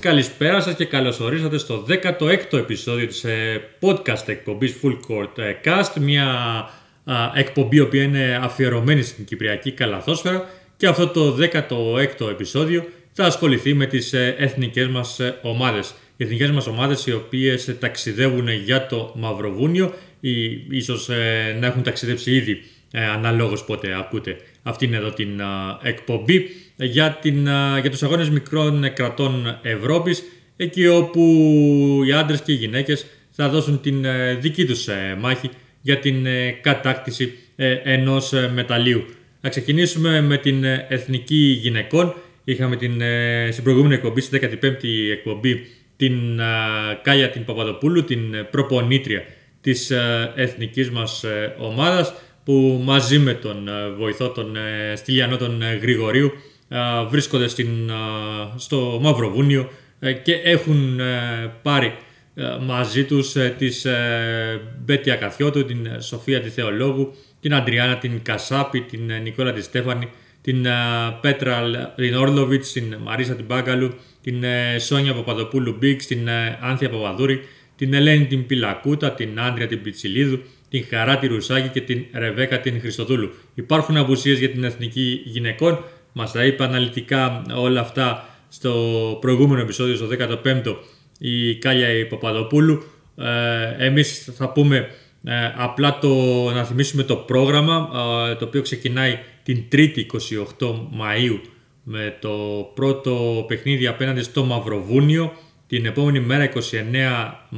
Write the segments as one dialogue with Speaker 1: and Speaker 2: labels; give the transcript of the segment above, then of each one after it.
Speaker 1: Καλησπέρα σας και καλώς ορίσατε στο 16ο επεισόδιο της ε, podcast εκπομπής Full Court ε, Cast μια α, εκπομπή η οποία είναι αφιερωμένη στην Κυπριακή Καλαθόσφαιρα και αυτό το 16ο επεισόδιο θα ασχοληθεί με τις ε, εθνικές μας ε, ομάδες. Οι εθνικές μας ομάδες οι οποίες ε, ταξιδεύουν για το Μαυροβούνιο ή ίσως ε, να έχουν ταξιδέψει ήδη ε, αναλόγως πότε ακούτε αυτήν εδώ την α, εκπομπή για, την, α, για τους αγώνες μικρών ε, κρατών Ευρώπης εκεί όπου οι άντρες και οι γυναίκες θα δώσουν την ε, δική τους ε, μάχη για την ε, κατάκτηση ε, ενός ε, μεταλλίου. Να ξεκινήσουμε με την ε, εθνική γυναικών. Είχαμε την, ε, στην προηγούμενη εκπομπή, στην 15η εκπομπή, την α, Κάλια την Παπαδοπούλου, την ε, προπονήτρια της ε, εθνικής μας ε, ομάδας που μαζί με τον ε, βοηθό τον ε, Στυλιανό τον ε, Γρηγορίου ε, βρίσκονται στην, ε, στο Μαυροβούνιο ε, και έχουν ε, πάρει ε, μαζί τους ε, τις ε, Μπέτια Καθιώτου, την ε, Σοφία τη Θεολόγου, την Αντριάννα την Κασάπη, την ε, Νικόλα τη Στέφανη, την ε, Πέτρα Ρινόρλοβιτς, την Μαρίσα την Μπάγκαλου, την ε, Σόνια Παπαδοπούλου Μπίξ, την ε, Άνθια Παπαδούρη, την Ελένη την Πιλακούτα, την Άντρια την Πιτσιλίδου, την Χαρά τη Ρουσάκη και την Ρεβέκα την Χριστοδούλου. Υπάρχουν απουσίες για την εθνική γυναικών. Μας τα είπε αναλυτικά όλα αυτά στο προηγούμενο επεισόδιο, στο 15ο, η Κάλια η Παπαδοπούλου. Ε, εμείς θα πούμε ε, απλά το, να θυμίσουμε το πρόγραμμα, ε, το οποίο ξεκινάει την 3η 28 Μαΐου με το πρώτο παιχνίδι απέναντι στο Μαυροβούνιο. Την επόμενη μέρα, 29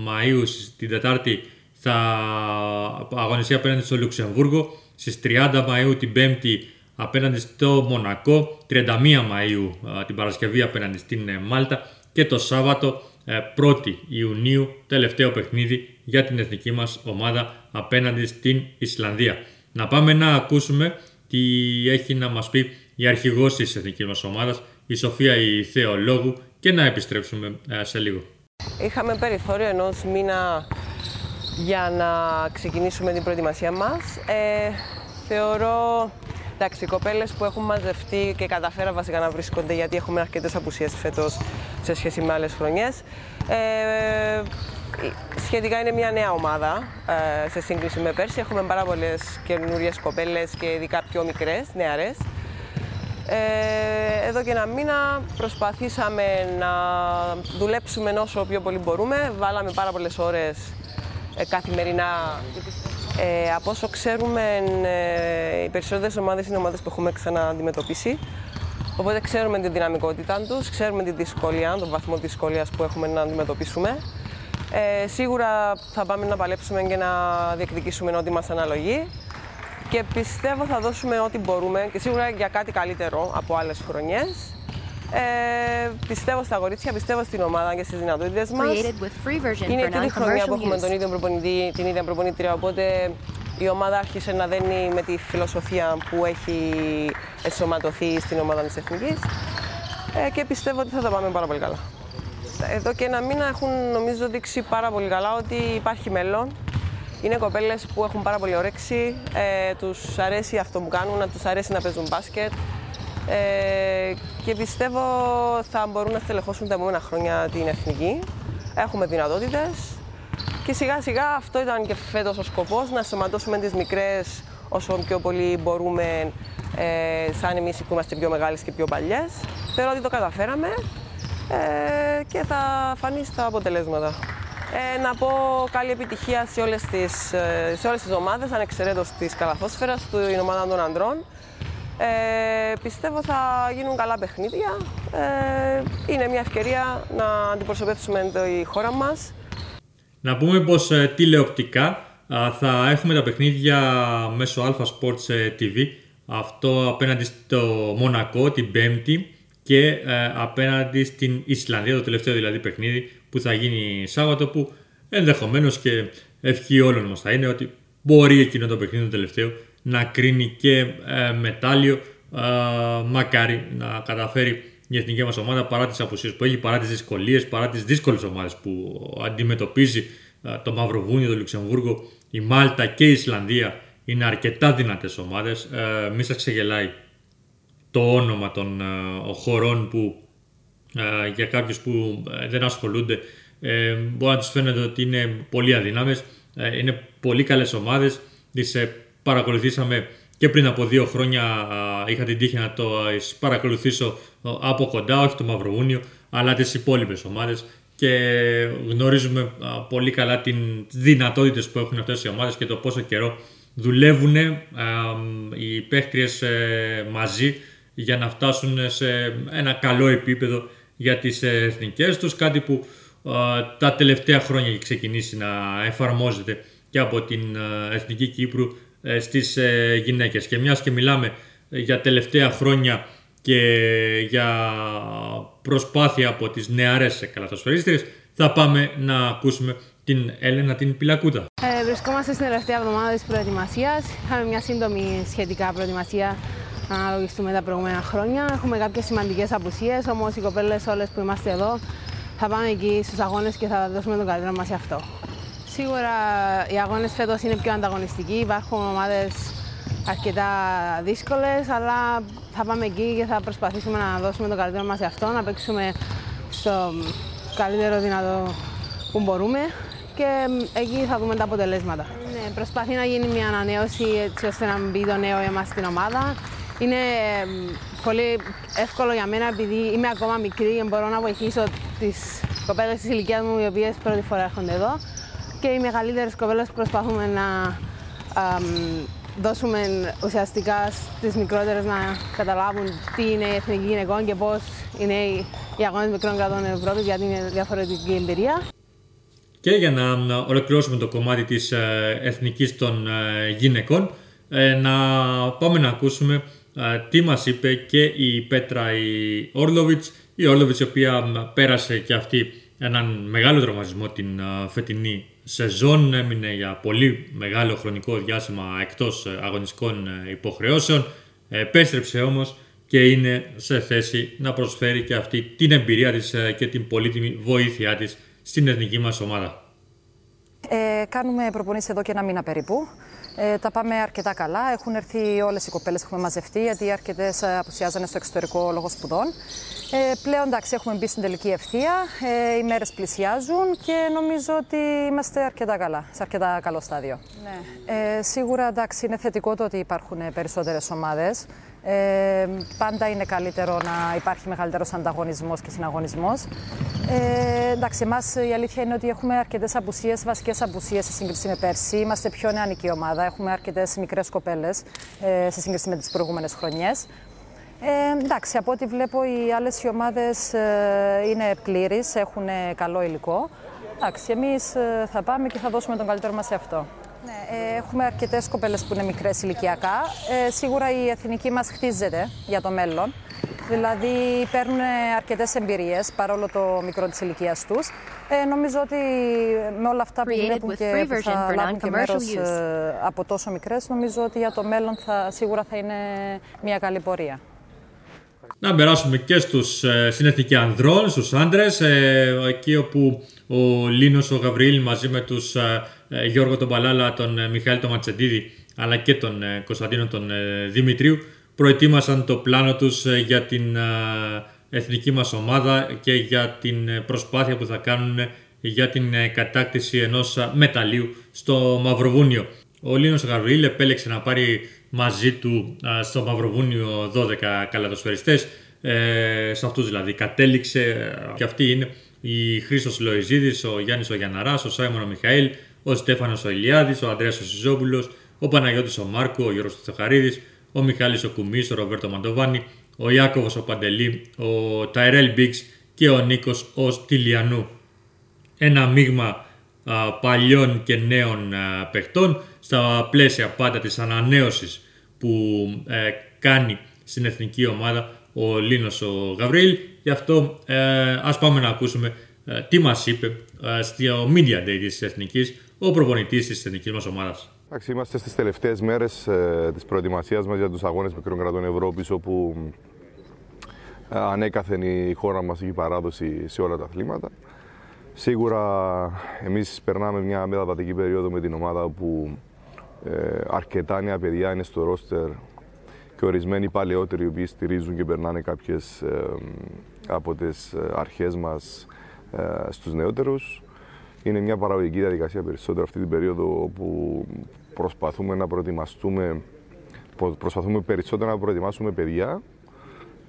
Speaker 1: Μαΐου, την Τετάρτη, θα αγωνιστεί απέναντι στο Λουξεμβούργο. Στις 30 Μαΐου την Πέμπτη απέναντι στο Μονακό. 31 Μαΐου α, την Παρασκευή απέναντι στην ε, Μάλτα. Και το Σάββατο 1η Ιουνίου τελευταίο παιχνίδι για την εθνική μας ομάδα απέναντι στην Ισλανδία. Να πάμε να ακούσουμε τι έχει να μας πει η αρχηγός της εθνικής μας ομάδας, η Σοφία η Θεολόγου και να επιστρέψουμε ε, σε λίγο.
Speaker 2: Είχαμε περιθώριο ενός μήνα για να ξεκινήσουμε την προετοιμασία μας. Ε, θεωρώ, εντάξει, οι κοπέλες που έχουν μαζευτεί και καταφέραν βασικά να βρίσκονται γιατί έχουμε αρκετές απουσίες φέτος σε σχέση με άλλες χρονιές. Ε, σχετικά είναι μια νέα ομάδα ε, σε σύγκριση με πέρσι. Έχουμε πάρα πολλές καινούριες κοπέλες και ειδικά πιο μικρές, νεαρές. Ε, εδώ και ένα μήνα προσπαθήσαμε να δουλέψουμε όσο πιο πολύ μπορούμε. Βάλαμε πάρα πολλές ώρες ε, καθημερινά. Ε, από όσο ξέρουμε, ε, οι περισσότερες ομάδες είναι ομάδες που έχουμε ξανααντιμετωπίσει. Οπότε ξέρουμε την δυναμικότητά τους, ξέρουμε τη δυσκολία, τον βαθμό δυσκολίας που έχουμε να αντιμετωπίσουμε. Ε, σίγουρα θα πάμε να παλέψουμε και να διεκδικήσουμε ό,τι μας αναλογεί και πιστεύω θα δώσουμε ό,τι μπορούμε και σίγουρα για κάτι καλύτερο από άλλες χρονιές. Ε, πιστεύω στα κορίτσια, πιστεύω στην ομάδα και στις δυνατότητες μας.
Speaker 3: Created with free version
Speaker 2: Είναι η
Speaker 3: for
Speaker 2: τρίτη χρονιά που
Speaker 3: non-commercial
Speaker 2: έχουμε
Speaker 3: use.
Speaker 2: τον ίδιο προπονητή, την ίδια προπονήτρια, οπότε η ομάδα άρχισε να δένει με τη φιλοσοφία που έχει εσωματωθεί στην ομάδα της Εθνικής ε, και πιστεύω ότι θα τα πάμε πάρα πολύ καλά. Εδώ και ένα μήνα έχουν νομίζω δείξει πάρα πολύ καλά ότι υπάρχει μέλλον. Είναι κοπέλες που έχουν πάρα πολύ όρεξη, ε, τους αρέσει αυτό που κάνουν, να τους αρέσει να παίζουν μπάσκετ ε, και πιστεύω θα μπορούν να στελεχώσουν τα επόμενα χρόνια την εθνική. Έχουμε δυνατότητες και σιγά σιγά αυτό ήταν και φέτος ο σκοπός, να σωματώσουμε τις μικρές όσο πιο πολύ μπορούμε ε, σαν εμείς που είμαστε πιο μεγάλες και πιο παλιές. Θεωρώ ότι το καταφέραμε ε, και θα φανεί στα αποτελέσματα. Ε, να πω καλή επιτυχία σε όλες τις, ε, σε όλες τις ομάδες, ανεξαιρέτως της καλαθόσφαιρας, στην ομάδα των ανδρών. Ε, πιστεύω θα γίνουν καλά παιχνίδια. Ε, είναι μια ευκαιρία να αντιπροσωπεύσουμε τη χώρα μας.
Speaker 1: Να πούμε πως ε, τηλεοπτικά α, θα έχουμε τα παιχνίδια μέσω Alpha Sports ε, TV. Αυτό απέναντι στο Μονακό την Πέμπτη και ε, απέναντι στην Ισλανδία, το τελευταίο δηλαδή παιχνίδι που θα γίνει Σάββατο που ενδεχομένως και ευχή όλων μας θα είναι ότι μπορεί εκείνο το παιχνίδι το τελευταίο να κρίνει και ε, μετάλλιο. Ε, μακάρι να καταφέρει η εθνική μας ομάδα παρά τις απουσίες που έχει, παρά τις δυσκολίες, παρά τις δύσκολες ομάδες που αντιμετωπίζει ε, το Μαυροβούνιο, το Λουξεμβούργο, η Μάλτα και η Ισλανδία είναι αρκετά δυνατές ομάδες. Ε, μη σας ξεγελάει το όνομα των ε, χωρών που ε, για κάποιους που ε, δεν ασχολούνται ε, μπορεί να τους φαίνεται ότι είναι πολύ αδύναμες. Ε, είναι πολύ καλές ομάδες. Τις ε, παρακολουθήσαμε και πριν από δύο χρόνια είχα την τύχη να το παρακολουθήσω από κοντά, όχι το Μαυροβούνιο, αλλά τις υπόλοιπες ομάδες. Και γνωρίζουμε πολύ καλά τις δυνατότητες που έχουν αυτές οι ομάδες και το πόσο καιρό δουλεύουν οι παίχτριες μαζί για να φτάσουν σε ένα καλό επίπεδο για τις εθνικές τους, κάτι που τα τελευταία χρόνια έχει ξεκινήσει να εφαρμόζεται και από την Εθνική Κύπρου ε, στις ε, γυναίκες. Και μιας και μιλάμε για τελευταία χρόνια και για προσπάθεια από τις νεαρές καλαθοσφαιρίστρες, θα πάμε να ακούσουμε την Έλενα την Πιλακούτα.
Speaker 3: Ε, βρισκόμαστε στην τελευταία εβδομάδα της προετοιμασίας. Είχαμε μια σύντομη σχετικά προετοιμασία να αναλογιστούμε τα προηγούμενα χρόνια. Έχουμε κάποιες σημαντικές απουσίες, όμως οι κοπέλες όλες που είμαστε εδώ θα πάμε εκεί στους αγώνες και θα δώσουμε τον καλύτερο μας σε αυτό. Σίγουρα οι αγώνες φέτος είναι πιο ανταγωνιστικοί. Υπάρχουν ομάδες αρκετά δύσκολες, αλλά θα πάμε εκεί και θα προσπαθήσουμε να δώσουμε το καλύτερο μας σε αυτό, να παίξουμε στο καλύτερο δυνατό που μπορούμε και εκεί θα δούμε τα αποτελέσματα. Ναι, προσπαθεί να γίνει μια ανανέωση έτσι ώστε να μπει το νέο αίμα στην ομάδα. Είναι πολύ εύκολο για μένα επειδή είμαι ακόμα μικρή και μπορώ να βοηθήσω τις κοπέλες της ηλικίας μου οι οποίες πρώτη φορά έρχονται εδώ και οι μεγαλύτερες κοπέλες προσπαθούμε να δώσουμε ουσιαστικά στις μικρότερες να καταλάβουν τι είναι η εθνική γυναικών και πώς είναι οι αγώνες μικρών κρατών Ευρώπης γιατί είναι διαφορετική εμπειρία.
Speaker 1: Και για να ολοκληρώσουμε το κομμάτι της ε, εθνικής των ε, γυναικών, ε, να πάμε να ακούσουμε τι μας είπε και η Πέτρα η Όρλοβιτς, η Όρλοβιτς η οποία πέρασε και αυτή έναν μεγάλο τραυματισμό την φετινή σεζόν, έμεινε για πολύ μεγάλο χρονικό διάστημα εκτός ε, αγωνιστικών ε, υποχρεώσεων, επέστρεψε όμως και είναι σε θέση να προσφέρει και αυτή την εμπειρία της ε, και την πολύτιμη βοήθειά της στην εθνική μας ομάδα.
Speaker 4: Ε, κάνουμε προπονήσεις εδώ και ένα μήνα περίπου. Ε, τα πάμε αρκετά καλά. Έχουν έρθει όλες οι κοπέλες που έχουμε μαζευτεί, γιατί αρκετές απουσιάζανε στο εξωτερικό λόγω σπουδών. Ε, πλέον εντάξει, έχουμε μπει στην τελική ευθεία. Ε, οι μέρες πλησιάζουν και νομίζω ότι είμαστε αρκετά καλά, σε αρκετά καλό στάδιο. Ναι. Ε, σίγουρα εντάξει, είναι θετικό το ότι υπάρχουν περισσότερες ομάδες. Ε, πάντα είναι καλύτερο να υπάρχει μεγαλύτερος ανταγωνισμός και συναγωνισμός. Ε, εντάξει, εμάς η αλήθεια είναι ότι έχουμε αρκετές απουσίες, βασικές απουσίες σε σύγκριση με πέρσι. Είμαστε πιο νεανική ομάδα. Έχουμε αρκετές μικρές κοπέλες ε, σε σύγκριση με τις προηγούμενες χρονιές. Ε, εντάξει, από ό,τι βλέπω οι άλλες ομάδες ε, είναι πλήρεις, έχουν καλό υλικό. Εντάξει, εμείς ε, θα πάμε και θα δώσουμε τον καλύτερο μας σε αυτό. Ναι, ε, έχουμε αρκετές κοπέλες που είναι μικρές ηλικιακά. Ε, σίγουρα η εθνική μας χτίζεται για το μέλλον. Δηλαδή παίρνουν αρκετές εμπειρίες παρόλο το μικρό της ηλικίας τους. Ε, νομίζω ότι με όλα αυτά που βλέπουν και που θα λάβουν και μέρος ε, από τόσο μικρές, νομίζω ότι για το μέλλον θα, σίγουρα θα είναι μια καλή πορεία.
Speaker 1: Να περάσουμε και στους ε, συνεθνικοί ανδρών, στους άντρες, ε, εκεί όπου ο Λίνος ο Γαβριήλ μαζί με τους ε, ε, Γιώργο τον Παλάλα, τον ε, Μιχαήλ τον Ματσεντίδη αλλά και τον Κωνσταντίνο τον Δημητρίου προετοίμασαν το πλάνο τους για την εθνική μας ομάδα και για την προσπάθεια που θα κάνουν για την κατάκτηση ενός μεταλλίου στο Μαυροβούνιο. Ο Λίνος Γαβριήλ επέλεξε να πάρει μαζί του στο Μαυροβούνιο 12 καλατοσφαιριστές, σε αυτούς δηλαδή κατέληξε και αυτοί είναι η Χρήστος Λοϊζίδης, ο Γιάννης ο Γιαναράς, ο Σάιμον ο Μιχαήλ, ο Στέφανος ο Ηλιάδης, ο Ανδρέας ο Σιζόπουλος, ο Παναγιώτης ο Μάρκο, ο Γιώργος Θεοχαρίδης, ο Μιχάλης ο Κουμής, ο Ροβέρτο Μαντοβάνη, ο Ιάκωβος ο Παντελή, ο Ταϊρέλ Μπίξ και ο Νίκος ο Στυλιανού. Ένα μείγμα α, παλιών και νέων α, παιχτών στα πλαίσια πάντα της ανανέωσης που ε, κάνει στην εθνική ομάδα ο Λίνος ο Γαβρίλ. Γι' αυτό ε, ας πάμε να ακούσουμε ε, τι μας είπε ε, στο Media Day της Εθνικής ο προπονητής της εθνικής μας ομάδας.
Speaker 5: Εντάξει, είμαστε στις τελευταίες μέρες ε, της προετοιμασίας μας για τους αγώνες μικρών κρατών Ευρώπης όπου ε, ανέκαθεν η χώρα μας έχει παράδοση σε όλα τα αθλήματα. Σίγουρα εμείς περνάμε μια μεταβατική περίοδο με την ομάδα που ε, αρκετά νέα παιδιά είναι στο ρόστερ και ορισμένοι παλαιότεροι οι οποίοι στηρίζουν και περνάνε κάποιες ε, από τις ε, αρχές μας ε, στους νεότερους. Είναι μια παραγωγική διαδικασία περισσότερο αυτή την περίοδο όπου προσπαθούμε να προετοιμαστούμε προ- προσπαθούμε περισσότερο να προετοιμάσουμε παιδιά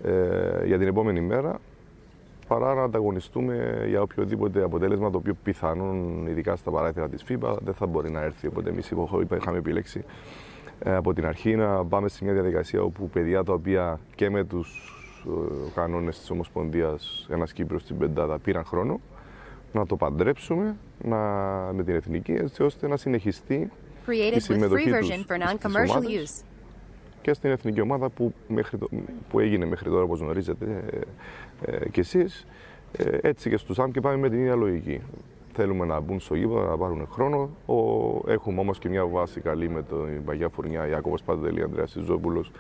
Speaker 5: ε, για την επόμενη μέρα παρά να ανταγωνιστούμε για οποιοδήποτε αποτέλεσμα το οποίο πιθανόν, ειδικά στα παράθυρα της FIBA, δεν θα μπορεί να έρθει. Οπότε εμείς είχαμε επιλέξει ε, από την αρχή να πάμε σε μια διαδικασία όπου παιδιά τα οποία και με τους ε, κανόνες της Ομοσπονδίας ένας Κύπρος στην Πεντάδα πήραν χρόνο να το παντρέψουμε να, με την εθνική έτσι ώστε να συνεχιστεί η
Speaker 6: Created with free
Speaker 5: συμμετοχή τους
Speaker 6: version for
Speaker 5: στις
Speaker 6: non-commercial
Speaker 5: ομάδες
Speaker 6: use.
Speaker 5: και στην εθνική ομάδα που, μέχρι το, που έγινε μέχρι τώρα όπως γνωρίζετε ε, ε, κι εσείς ε, έτσι και στους ΑΜ και πάμε με την ίδια λογική. Θέλουμε να μπουν στο γήπεδο, να πάρουν χρόνο. Ο, έχουμε όμως και μια βάση καλή με την Παγιά Φουρνιά, Ιάκωβος Παντελή, Ανδρέας Σιζόπουλος,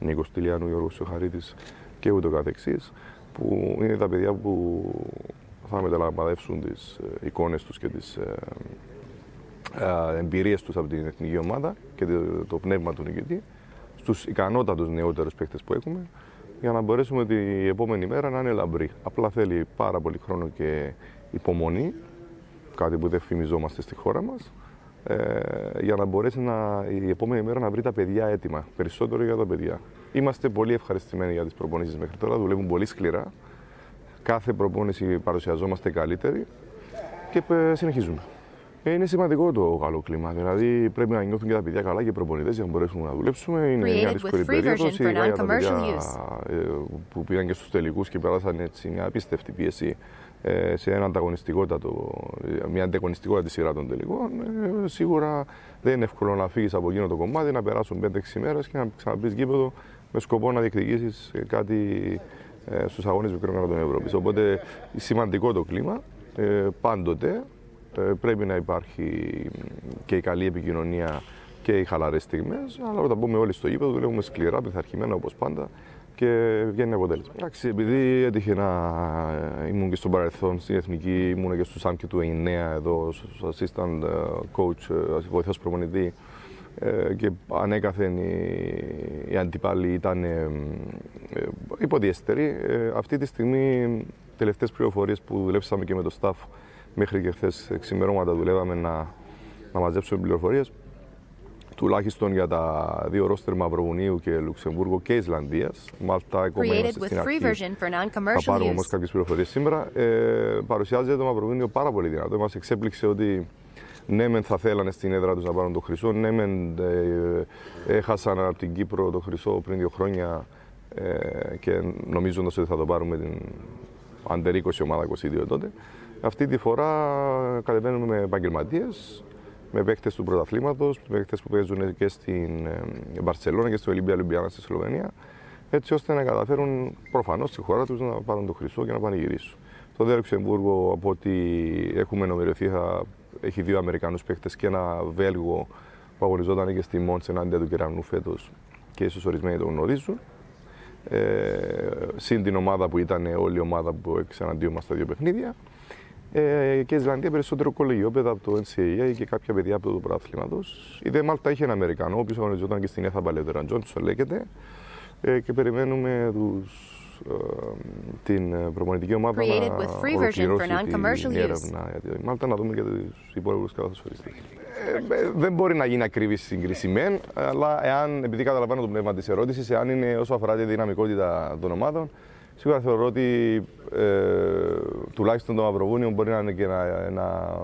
Speaker 5: Νίκος Τηλιάνου, Γιώργος Σοχαρίτης και ούτω καθεξής, που είναι τα παιδιά που θα μεταλαμβαδεύσουν τις ε, εικόνες τους και τις ε, ε, εμπειρίες τους από την εθνική ομάδα και το, το πνεύμα του νικητή στους ικανότατους νεότερους παίκτες που έχουμε για να μπορέσουμε την επόμενη μέρα να είναι λαμπρή. Απλά θέλει πάρα πολύ χρόνο και υπομονή, κάτι που δεν φημιζόμαστε στη χώρα μας, ε, για να μπορέσει να, η επόμενη μέρα να βρει τα παιδιά έτοιμα, περισσότερο για τα παιδιά. Είμαστε πολύ ευχαριστημένοι για τις προπονήσεις μέχρι τώρα, δουλεύουν πολύ σκληρά. Κάθε προπόνηση παρουσιαζόμαστε καλύτεροι και ε, συνεχίζουμε. Ε, Είναι σημαντικό το καλό κλίμα. Δηλαδή πρέπει να νιώθουν και τα παιδιά καλά και οι προπονητές για να μπορέσουμε να δουλέψουμε. Είναι
Speaker 6: Created
Speaker 5: μια
Speaker 6: with
Speaker 5: δύσκολη
Speaker 6: free
Speaker 5: περίοδος.
Speaker 6: version for
Speaker 5: για τα παιδιά
Speaker 6: non-commercial
Speaker 5: ε, που πήγαν και στους τελικούς και περάσαν έτσι μια απίστευτη πίεση ε, σε ένα ανταγωνιστικότατο, μια ανταγωνιστικότατη σειρά των τελικών. Ε, σίγουρα δεν είναι εύκολο να φύγεις από εκείνο το κομμάτι, να περάσουν 5-6 μέρες και να ξαναμπεί γήπεδο με σκοπό να διεκδικήσεις κάτι ε, στους αγώνες μικρών κρατών Ευρώπης. Οπότε σημαντικό το κλίμα. Ε, πάντοτε ε, πρέπει να υπάρχει και η καλή επικοινωνία και οι χαλαρές στιγμές. Αλλά όταν μπούμε όλοι στο γήπεδο, δουλεύουμε σκληρά, πειθαρχημένα όπως πάντα και βγαίνει αποτέλεσμα. Εντάξει, επειδή έτυχε να ε, ήμουν και στο παρελθόν στην Εθνική, ήμουν και στο ΣΑΜ και του 9 εδώ, ως assistant ε, coach, ε, βοηθός προπονητή ε, και ανέκαθεν οι, οι αντιπάλοι ήταν ε, ε, υποδιέστεροι. Ε, αυτή τη στιγμή, τελευταίες πληροφορίες που δουλέψαμε και με το staff μέχρι και χθες ξημερώματα δουλεύαμε να, να μαζέψουμε πληροφορίες τουλάχιστον για τα δύο ρόστερ Μαυροβουνίου και Λουξεμβούργο και Ισλανδίας. Μάλτα ακόμα
Speaker 6: Created
Speaker 5: είμαστε
Speaker 6: with
Speaker 5: στην
Speaker 6: free
Speaker 5: αρχή.
Speaker 6: version for
Speaker 5: Θα
Speaker 6: non-commercial
Speaker 5: πάρουμε όμως
Speaker 6: use.
Speaker 5: κάποιες πληροφορίες σήμερα. Ε, παρουσιάζεται το Μαυροβούνιο πάρα πολύ δυνατό. Μας εξέπληξε ότι ναι, μεν θα θέλανε στην έδρα τους να πάρουν το χρυσό. Ναι, μεν ε, έχασαν από την Κύπρο το χρυσό πριν δύο χρόνια ε, και νομίζοντας ότι θα το πάρουμε την Αντερ 20 ομάδα 22 τότε. Αυτή τη φορά κατεβαίνουμε με επαγγελματίες, με παίχτε του πρωταθλήματος, παίχτε που παίζουν και στην ε, Μπαρσελόνα και στο Ολυμπία Λιμπιάνα στη Σλοβενία, έτσι ώστε να καταφέρουν προφανώς στη χώρα τους να πάρουν το χρυσό και να πανηγυρίσουν. Το Δε Λουξεμβούργο, από ό,τι έχουμε ενημερωθεί, θα έχει δύο Αμερικανούς παίχτες και ένα Βέλγο που αγωνιζόταν και στη Μόντς ενάντια του Κερανού φέτος και ίσως ορισμένοι το γνωρίζουν. Ε, συν την ομάδα που ήταν όλη η ομάδα που έξε εναντίον μας στα δύο παιχνίδια. Ε, και η Ισλανδία περισσότερο κολεγιόπεδα από το NCAA και κάποια παιδιά από το πρωτάθληματο. Η Δε Μάλτα είχε ένα Αμερικανό, ο οποίος αγωνιζόταν και στην ΕΘΑ Παλαιότερα, Τζόνσον λέγεται. Ε, και περιμένουμε τους, ε, την ε, προπονητική ομάδα
Speaker 6: Created
Speaker 5: να
Speaker 6: with free version
Speaker 5: ολοκληρώσει
Speaker 6: for non-commercial
Speaker 5: την
Speaker 6: use.
Speaker 5: έρευνα για τη Μάλτα, να δούμε και τους υπόλοιπους καθοσφαιριστές. Ε, ε, δεν μπορεί να γίνει ακριβή σύγκριση μεν, αλλά εάν, επειδή καταλαβαίνω το πνεύμα της ερώτησης, εάν είναι όσο αφορά τη δυναμικότητα των ομάδων, σίγουρα θεωρώ ότι ε, τουλάχιστον το Μαυροβούνιο μπορεί να είναι και ένα, ένα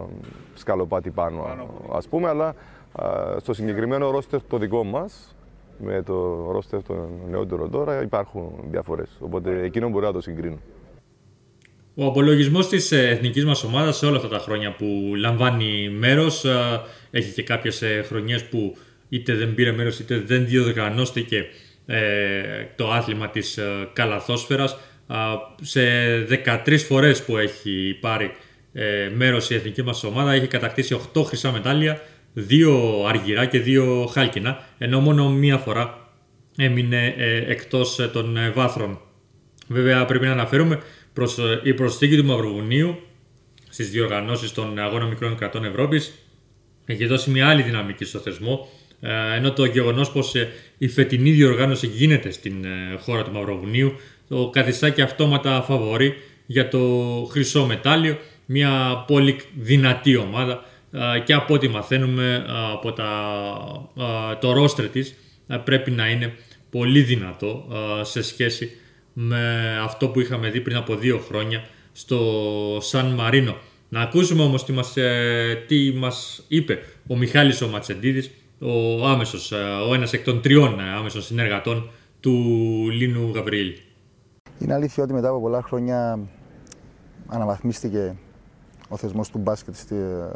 Speaker 5: σκαλοπάτι πάνω, ας πούμε, αλλά α, στο συγκεκριμένο ρόστερ το δικό μας, με το ρόστερ των νεότερων τώρα, υπάρχουν διαφορές. Οπότε εκείνο μπορεί να το συγκρίνω.
Speaker 1: Ο απολογισμός της εθνικής μας ομάδας σε όλα αυτά τα χρόνια που λαμβάνει μέρος έχει και κάποιες χρονιές που είτε δεν πήρε μέρος είτε δεν διοργανώστηκε ε, το άθλημα της ε, καλαθόσφαιρας. σε 13 φορές που έχει πάρει ε, μέρος η εθνική μας ομάδα έχει κατακτήσει 8 χρυσά μετάλλια, 2 αργυρά και 2 χάλκινα, ενώ μόνο μία φορά έμεινε ε, εκτός των ε, βάθρων. Βέβαια πρέπει να αναφέρουμε προς ε, η προσθήκη του Μαυροβουνίου στις διοργανώσεις των αγώνων μικρών κρατών Ευρώπης έχει δώσει μια άλλη δυναμική στο θεσμό ε, ενώ το γεγονός πως ε, η φετινή διοργάνωση γίνεται στην ε, χώρα του Μαυροβουνίου το καθιστά και αυτόματα φαβορή για το χρυσό μετάλλιο. Μια πολύ δυνατή ομάδα και από ό,τι μαθαίνουμε από τα, το ρόστρε της πρέπει να είναι πολύ δυνατό σε σχέση με αυτό που είχαμε δει πριν από δύο χρόνια στο Σαν Μαρίνο. Να ακούσουμε όμως τι μας, τι μας είπε ο Μιχάλης ο Ματσεντίδης ο άμεσος, ε, ο ένας εκ των τριών ε, άμεσων συνεργατών του Λίνου Γαβριήλ.
Speaker 6: Είναι αλήθεια ότι μετά από πολλά χρόνια αναβαθμίστηκε ο θεσμός του μπάσκετ στη, ε,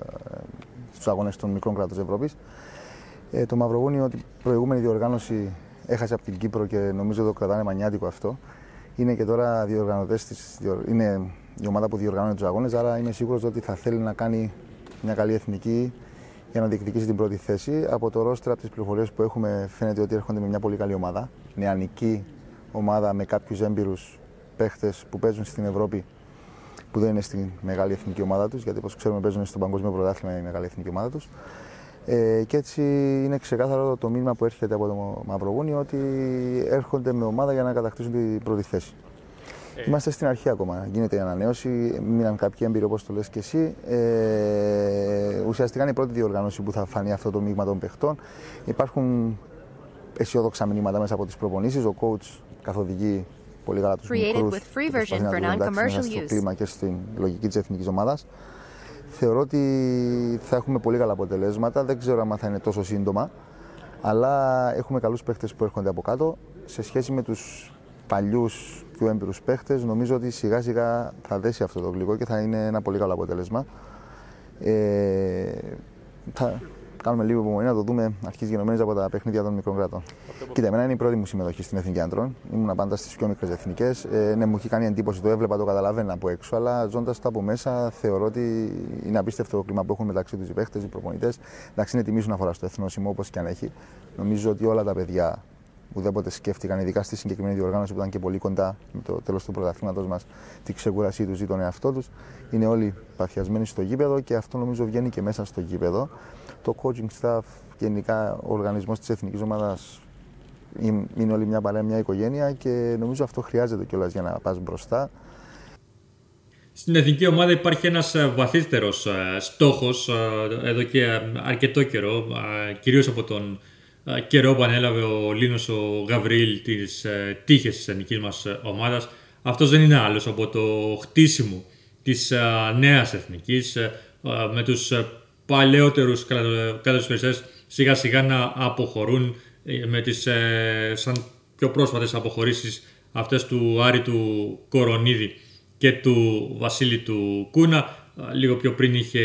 Speaker 6: στους αγώνες των μικρών κράτων Ευρώπης. Ε, το Μαυροβούνιο, την προηγούμενη διοργάνωση έχασε από την Κύπρο και νομίζω το κρατάνε μανιάτικο αυτό. Είναι και τώρα διοργανωτές είναι η ομάδα που διοργανώνει τους αγώνες, άρα είμαι σίγουρος ότι θα θέλει να κάνει μια καλή εθνική για να διεκδικήσει την πρώτη θέση. Από το ρόστρα, από τις πληροφορίες που έχουμε, φαίνεται ότι έρχονται με μια πολύ καλή ομάδα. Νεανική ομάδα με κάποιους έμπειρους παίχτες που παίζουν στην Ευρώπη, που δεν είναι στη μεγάλη εθνική ομάδα τους, γιατί όπως ξέρουμε παίζουν στο παγκόσμιο πρωτάθλημα η μεγάλη εθνική ομάδα τους. Ε, και έτσι είναι ξεκάθαρο το μήνυμα που έρχεται από το Μαυρογούνιο ότι έρχονται με ομάδα για να κατακτήσουν την πρώτη θέση. Ε. Είμαστε στην αρχή ακόμα. Γίνεται η ανανέωση. Μείναν κάποιοι έμπειροι όπως το λες και εσύ. Ε, ουσιαστικά είναι η πρώτη διοργάνωση που θα φανεί αυτό το μείγμα των παιχτών. Υπάρχουν αισιόδοξα μηνύματα μέσα από τις προπονήσεις. Ο coach καθοδηγεί πολύ καλά τους μικρούς προσπαθεί να τους στο κλίμα και στην λογική της εθνικής ομάδας. Θεωρώ ότι θα έχουμε πολύ καλά αποτελέσματα. Δεν ξέρω αν θα είναι τόσο σύντομα. Αλλά έχουμε καλούς παίχτες που έρχονται από κάτω. Σε σχέση με τους παλιούς πιο έμπειρους παίχτες, νομίζω ότι σιγά σιγά θα δέσει αυτό το γλυκό και θα είναι ένα πολύ καλό αποτέλεσμα. Ε, θα κάνουμε λίγο υπομονή να το δούμε αρχή γενομένη από τα παιχνίδια των μικρών κρατών. Κοίτα, εμένα είναι η πρώτη μου συμμετοχή στην Εθνική Αντρών. Ήμουν πάντα στις πιο μικρές εθνικές. Ε, ναι, μου έχει κάνει εντύπωση, το έβλεπα, το καταλαβαίνα από έξω, αλλά ζώντας το από μέσα θεωρώ ότι είναι απίστευτο το κλίμα που έχουν μεταξύ τους οι παίχτες, οι προπονητές. Εντάξει, είναι τιμή να φοράς στο εθνόσημο όπως και αν έχει. Νομίζω ότι όλα τα παιδιά ουδέποτε σκέφτηκαν, ειδικά στη συγκεκριμένη διοργάνωση που ήταν και πολύ κοντά με το τέλος του πρωταθλήματος μας, την ξεκούρασή τους ή τον εαυτό τους. Είναι όλοι παθιασμένοι στο γήπεδο και αυτό νομίζω βγαίνει και μέσα στο γήπεδο. Το coaching staff, γενικά ο οργανισμός της εθνικής ομάδας είναι όλη μια παρέα, μια οικογένεια και νομίζω αυτό χρειάζεται κιόλας για να πας μπροστά.
Speaker 1: Στην εθνική ομάδα υπάρχει ένας ε, βαθύτερος ε, στόχος ε, εδώ και αρκετό καιρό, κυρίως από τον καιρό που ανέλαβε ο Λίνος ο Γαβρίλ τις ε, τύχες της εθνικής μας ε, ομάδας. Αυτός δεν είναι άλλος από το χτίσιμο της ε, νέας εθνικής με τους παλαιότερους καταδοσφαιριστές σιγά σιγά να αποχωρούν με τις σαν πιο πρόσφατες αποχωρήσεις αυτές του Άρη του Κορονίδη και του Βασίλη του Κούνα. Λίγο πιο πριν είχε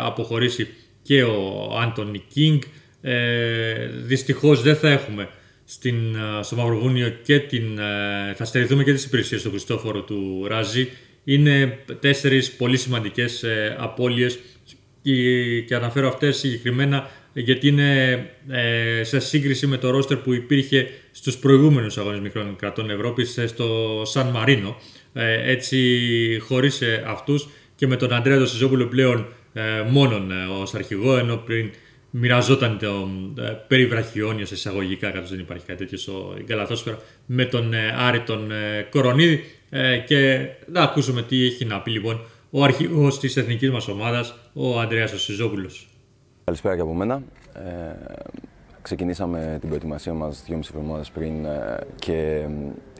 Speaker 1: αποχωρήσει και ο Άντωνι Κίνγκ. Ε, δυστυχώς δεν θα έχουμε στην, ε, στο Μαυροβούνιο και την, ε, θα στερηθούμε και τις υπηρεσίες του Χριστόφορο του Ράζη. Είναι τέσσερις πολύ σημαντικές ε, απώλειες και, και αναφέρω αυτές συγκεκριμένα γιατί είναι ε, σε σύγκριση με το ρόστερ που υπήρχε στους προηγούμενους αγώνες μικρών κρατών Ευρώπης στο Σαν Μαρίνο. Ε, έτσι χωρίς αυτούς και με τον Αντρέα Δοσιζόπουλο πλέον ε, μόνον ως αρχηγό ενώ πριν μοιραζόταν το ε, περί βραχιόνιος εισαγωγικά, καθώς δεν υπάρχει κάτι τέτοιο στο Γκαλαθόσφαιρα, με τον ε, Άρη τον ε, Κορονίδη ε, και να ακούσουμε τι έχει να πει λοιπόν ο αρχηγός της εθνικής μας ομάδας, ο Ανδρέας Σιζόπουλος.
Speaker 7: Καλησπέρα και από μένα. Ε, ξεκινήσαμε την προετοιμασία μας δύο μισή εβδομάδες πριν ε, και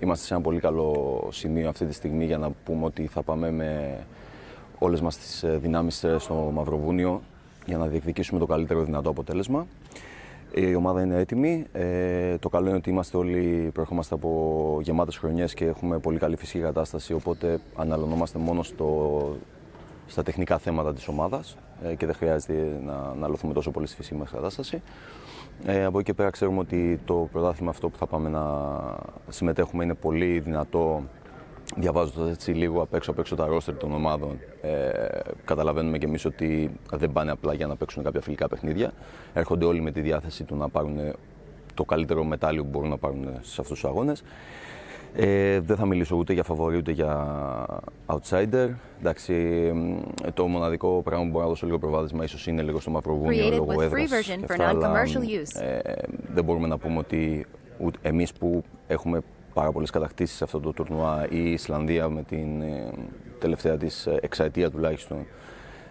Speaker 7: είμαστε σε ένα πολύ καλό σημείο αυτή τη στιγμή για να πούμε ότι θα πάμε με όλες μας τις δυνάμεις στο Μαυροβούνιο για να διεκδικήσουμε το καλύτερο δυνατό αποτέλεσμα. Η ομάδα είναι έτοιμη. Ε, το καλό είναι ότι είμαστε όλοι, προερχόμαστε από γεμάτες χρονιές και έχουμε πολύ καλή φυσική κατάσταση. Οπότε αναλωνόμαστε μόνο στο, στα τεχνικά θέματα της ομάδας ε, και δεν χρειάζεται να αναλωθούμε τόσο πολύ στη φυσική μας κατάσταση. Ε, από εκεί και πέρα ξέρουμε ότι το πρωτάθλημα αυτό που θα πάμε να συμμετέχουμε είναι πολύ δυνατό διαβάζοντα έτσι λίγο απ' έξω απ' έξω τα ρόστερ των ομάδων, ε, καταλαβαίνουμε και εμείς ότι δεν πάνε απλά για να παίξουν κάποια φιλικά παιχνίδια. Έρχονται όλοι με τη διάθεση του να πάρουν το καλύτερο μετάλλιο που μπορούν να πάρουν σε αυτούς τους αγώνες. Ε, δεν θα μιλήσω ούτε για φαβορή ούτε για outsider. Εντάξει, το μοναδικό πράγμα που μπορώ να δώσω λίγο προβάδισμα ίσως είναι λίγο στο Μαυροβούνιο λόγω έδρας και αυτά, αλλά ε, δεν μπορούμε να πούμε ότι εμείς που έχουμε πάρα πολλές κατακτήσεις σε αυτό το τουρνουά ή η Ισλανδία με την ε, τελευταία της εξαετία τουλάχιστον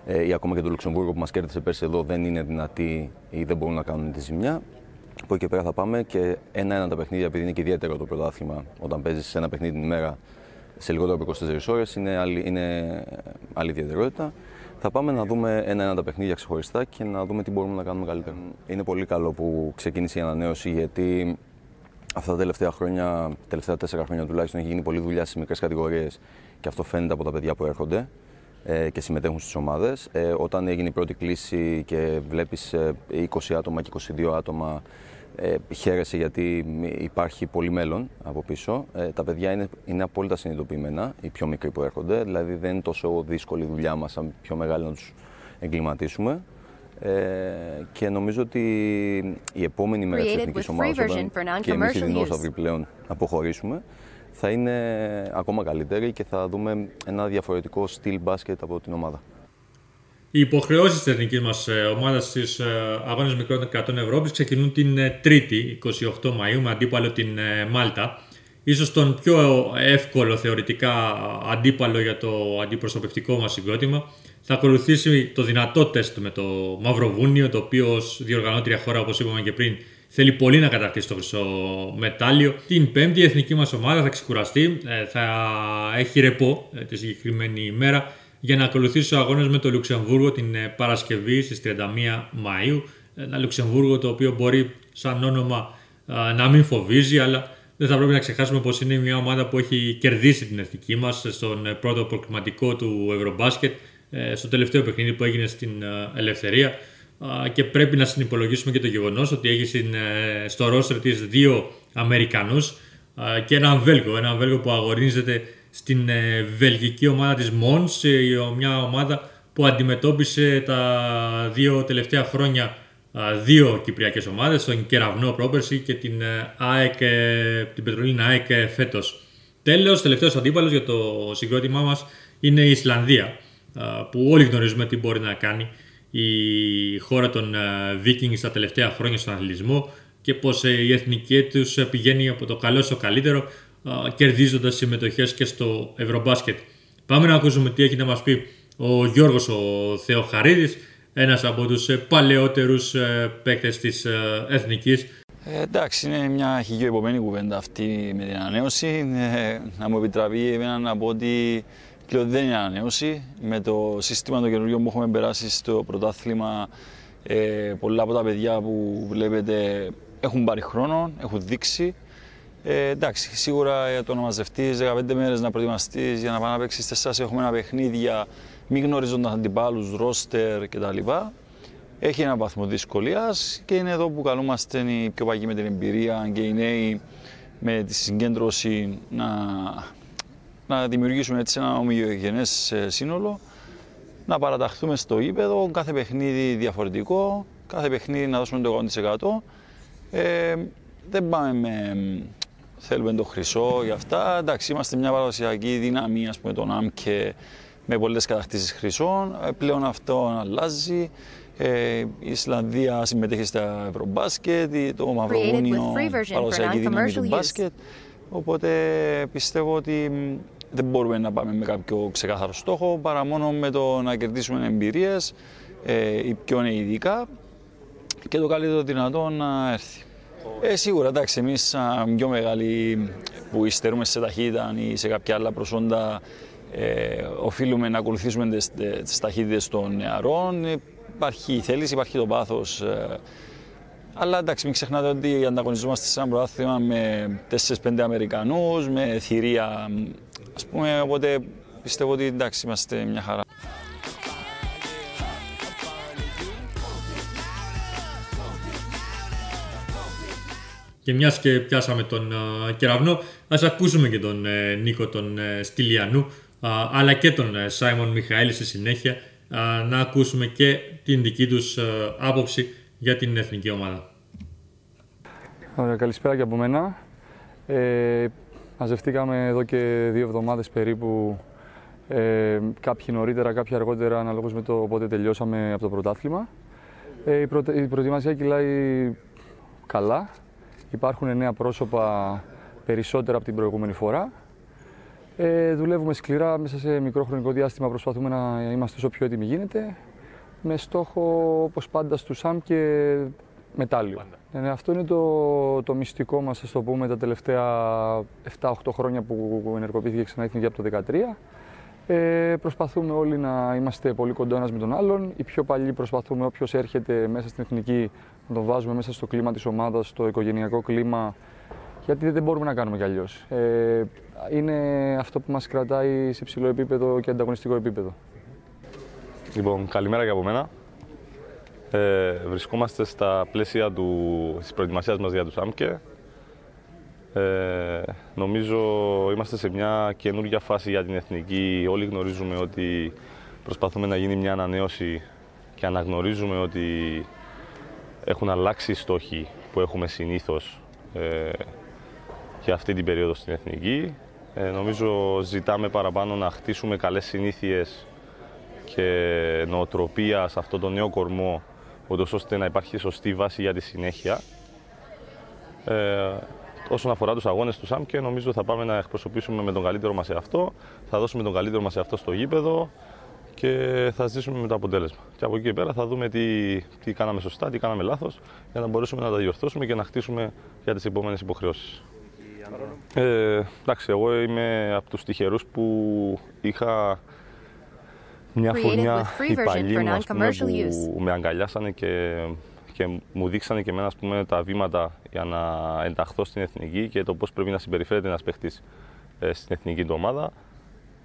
Speaker 7: ε, ή ακόμα και το Λουξεμβούργο που μας κέρδισε πέρσι εδώ δεν είναι δυνατοί ή δεν μπορούν να κάνουν τη ζημιά. Από εκεί πέρα θα πάμε και ένα-ένα τα παιχνίδια, επειδή είναι και ιδιαίτερο το πρωτάθλημα, όταν παίζεις ένα παιχνίδι την ημέρα σε λιγότερο από 24 ώρες, είναι, άλλη, είναι άλλη ιδιαιτερότητα. Θα πάμε να δούμε ένα-ένα τα παιχνίδια ξεχωριστά και να δούμε τι μπορούμε να κάνουμε καλύτερα. Είναι πολύ καλό που ξεκίνησε η ανανέωση γιατί αυτά τα τελευταία χρόνια, τελευταία τέσσερα χρόνια τουλάχιστον, έχει γίνει πολλή δουλειά στις μικρές κατηγορίες και αυτό φαίνεται από τα παιδιά που έρχονται ε, και συμμετέχουν στις ομάδες. Ε, όταν έγινε η πρώτη κλίση και βλέπεις 20 ε, άτομα και 22 άτομα, ε, χαίρεσαι γιατί υπάρχει πολύ μέλλον από πίσω. Ε, τα παιδιά είναι, είναι απόλυτα συνειδητοποιημένα, οι πιο μικροί που έρχονται. Δηλαδή δεν είναι τόσο δύσκολη η δουλειά μας, σαν πιο μεγάλη να τους εγκληματίσουμε. Ε, και νομίζω ότι η επόμενη μέρα της εθνικής ομάδας όταν και εμείς οι δεινόσαυροι πλέον αποχωρήσουμε θα είναι ακόμα καλύτερη και θα δούμε ένα διαφορετικό στυλ μπάσκετ από την ομάδα.
Speaker 1: Οι υποχρεώσεις της εθνικής μας ε, ομάδας στις ε, αγώνες μικρών κρατών Ευρώπη ξεκινούν την Τρίτη, 28 Μαου, με αντίπαλο την Μάλτα. Ίσως τον πιο εύκολο θεωρητικά αντίπαλο για το αντιπροσωπευτικό μας συγκρότημα θα ακολουθήσει το δυνατό τεστ με το Μαυροβούνιο, το οποίο ως διοργανώτρια χώρα, όπως είπαμε και πριν, θέλει πολύ να κατακτήσει το χρυσό μετάλλιο. Την πέμπτη η εθνική μας ομάδα θα ξεκουραστεί, ε, θα έχει ρεπό ε, τη συγκεκριμένη ημέρα για να ακολουθήσει τους αγώνες με το Λουξεμβούργο την ε, Παρασκευή στις 31 Μαΐου. Ένα Λουξεμβούργο το οποίο μπορεί σαν όνομα να μην φοβίζει, αλλά δεν θα πρέπει να ξεχάσουμε πως είναι μια ομάδα που έχει κερδίσει την εθνική μας στον πρώτο προκριματικό του Ευρωμπάσκετ ε, στο τελευταίο παιχνίδι που έγινε στην ε, Ελευθερία. Και πρέπει να συνυπολογίσουμε και το γεγονός ότι έχει ε, στο ρόστερ της δύο Αμερικανούς και έναν Βέλγο, έναν Βέλγο που αγωνίζεται στην βελγική ομάδα της Mons, μια ομάδα που αντιμετώπισε τα δύο τελευταία χρόνια δύο κυπριακές ομάδες, τον Κεραυνό πρόπερση και την, ΑΕΚ, την Πετρολίνα ΑΕΚ φέτος. Τέλος, τελευταίος αντίπαλος για το συγκρότημά μας είναι η Ισλανδία που όλοι γνωρίζουμε τι μπορεί να κάνει η χώρα των Vikings τα τελευταία χρόνια στον αθλητισμό και πως ε, η εθνική τους πηγαίνει από το καλό στο καλύτερο κερδίζοντας συμμετοχές και στο Ευρωμπάσκετ. Πάμε να ακούσουμε τι έχει να μας πει ο Γιώργος ο Θεοχαρίδης, ένας από τους ε, παλαιότερους ε, παίκτες της εθνικής.
Speaker 8: Ε, εντάξει, είναι μια χιλιοεπομένη κουβέντα αυτή με την ανανέωση. να μου επιτραπεί εμένα να πω ότι πλέον δεν είναι ανανέωση. Με το σύστημα το καινούριο που έχουμε περάσει στο πρωτάθλημα, ε, πολλά από τα παιδιά που βλέπετε έχουν πάρει χρόνο, έχουν δείξει. Ε, εντάξει, σίγουρα για το να μαζευτείς 15 μέρες να προετοιμαστείς για να πάει να παίξεις τεσσάρι έχουμε ένα παιχνίδια, μη γνωρίζοντα αντιπάλου, ρόστερ κτλ. Έχει ένα βαθμό δυσκολίας και είναι εδώ που καλούμαστε οι πιο παγιοί με την εμπειρία και οι νέοι με τη συγκέντρωση να να δημιουργήσουμε έτσι ένα ομοιογενές ε, σύνολο, να παραταχθούμε στο ύπεδο, κάθε παιχνίδι διαφορετικό, κάθε παιχνίδι να δώσουμε το 100%. Ε, δεν πάμε με θέλουμε το χρυσό για αυτά. Εντάξει, είμαστε μια παραδοσιακή δύναμη, ας πούμε, τον ΑΜΚΕ με πολλές κατακτήσεις χρυσών. Ε, πλέον αυτό αλλάζει. Ε, η Ισλανδία συμμετέχει στα Ευρωμπάσκετ, το Μαυροβούνιο παραδοσιακή δύναμη του μπάσκετ. Οπότε πιστεύω ότι δεν μπορούμε να πάμε με κάποιο ξεκάθαρο στόχο παρά μόνο με το να κερδίσουμε εμπειρίες, ε, οι πιο ειδικά και το καλύτερο δυνατό να έρθει. Ε, σίγουρα, εντάξει, εμείς πιο μεγάλοι που υστερούμε σε ταχύτητα ή σε κάποια άλλα προσόντα, ε, οφείλουμε να ακολουθήσουμε τις ταχύτητες των νεαρών. Υπάρχει η θέληση, υπάρχει το πάθος. Ε, αλλά εντάξει, μην ξεχνάτε ότι ανταγωνιζόμαστε σε ένα πρωτάθλημα με 4-5 Αμερικανούς, με θηρία Ας πούμε, οπότε πιστεύω ότι εντάξει, είμαστε μια χαρά.
Speaker 1: Και μιας και πιάσαμε τον ε, κεραυνό, ας ακούσουμε και τον ε, Νίκο τον ε, Στυλιανού, α, αλλά και τον ε, Σάιμον Μιχαήλ στη συνέχεια, α, να ακούσουμε και την δική τους ε, άποψη για την εθνική ομάδα.
Speaker 9: Ωραία, καλησπέρα και από μένα. Ε, μαζευτήκαμε εδώ και δύο εβδομάδες περίπου, ε, κάποιοι νωρίτερα, κάποιοι αργότερα, αναλόγως με το πότε τελειώσαμε από το πρωτάθλημα. Ε, η, προτε- η προετοιμασία κυλάει καλά. Υπάρχουν νέα πρόσωπα περισσότερα από την προηγούμενη φορά. Ε, δουλεύουμε σκληρά μέσα σε μικρό χρονικό διάστημα. Προσπαθούμε να είμαστε όσο πιο έτοιμοι γίνεται. Με στόχο, όπως πάντα, στους ΣΑΜ και μετάλλιο. Ε, ναι, αυτό είναι το, το μυστικό μας, ας το πούμε, τα τελευταία 7-8 χρόνια που ενεργοποιήθηκε ξανά η Εθνική από το 2013. Ε, προσπαθούμε όλοι να είμαστε πολύ κοντά ένας με τον άλλον. Οι πιο παλιοί προσπαθούμε όποιος έρχεται μέσα στην εθνική να τον βάζουμε μέσα στο κλίμα της ομάδας, στο οικογενειακό κλίμα, γιατί δεν μπορούμε να κάνουμε κι αλλιώς. Ε, είναι αυτό που μας κρατάει σε ψηλό επίπεδο και ανταγωνιστικό επίπεδο.
Speaker 10: Λοιπόν, καλημέρα και από μένα. Ε, βρισκόμαστε στα πλαίσια του, της προετοιμασίας μας για τους ΑΜΚΕ. Ε, νομίζω είμαστε σε μια καινούργια φάση για την εθνική. Όλοι γνωρίζουμε ότι προσπαθούμε να γίνει μια ανανέωση και αναγνωρίζουμε ότι έχουν αλλάξει οι στόχοι που έχουμε συνήθως ε, για αυτή την περίοδο στην εθνική. Ε, νομίζω ζητάμε παραπάνω να χτίσουμε καλές συνήθειες και νοοτροπία σε αυτό το νέο κορμό, ούτως ώστε να υπάρχει σωστή βάση για τη συνέχεια. Ε, όσον αφορά τους αγώνες του ΣΑΜ και νομίζω θα πάμε να εκπροσωπήσουμε με τον καλύτερο μας εαυτό, θα δώσουμε τον καλύτερο μας εαυτό στο γήπεδο και θα ζήσουμε με το αποτέλεσμα. Και από εκεί και πέρα θα δούμε τι, τι κάναμε σωστά, τι κάναμε λάθος, για να μπορέσουμε να τα διορθώσουμε και να χτίσουμε για τις επόμενες υποχρεώσεις. Ε, εντάξει, εγώ είμαι από τους τυχερούς που είχα μια
Speaker 11: Created
Speaker 10: φουρνιά
Speaker 11: with free version
Speaker 10: υπαλλήλου
Speaker 11: for
Speaker 10: ας πούμε,
Speaker 11: non-commercial use.
Speaker 10: που με αγκαλιάσανε και, και μου δείξανε και εμένα ας πούμε, τα βήματα για να ενταχθώ στην εθνική και το πώς πρέπει να συμπεριφέρεται ένας παίχτης ε, στην εθνική του ομάδα.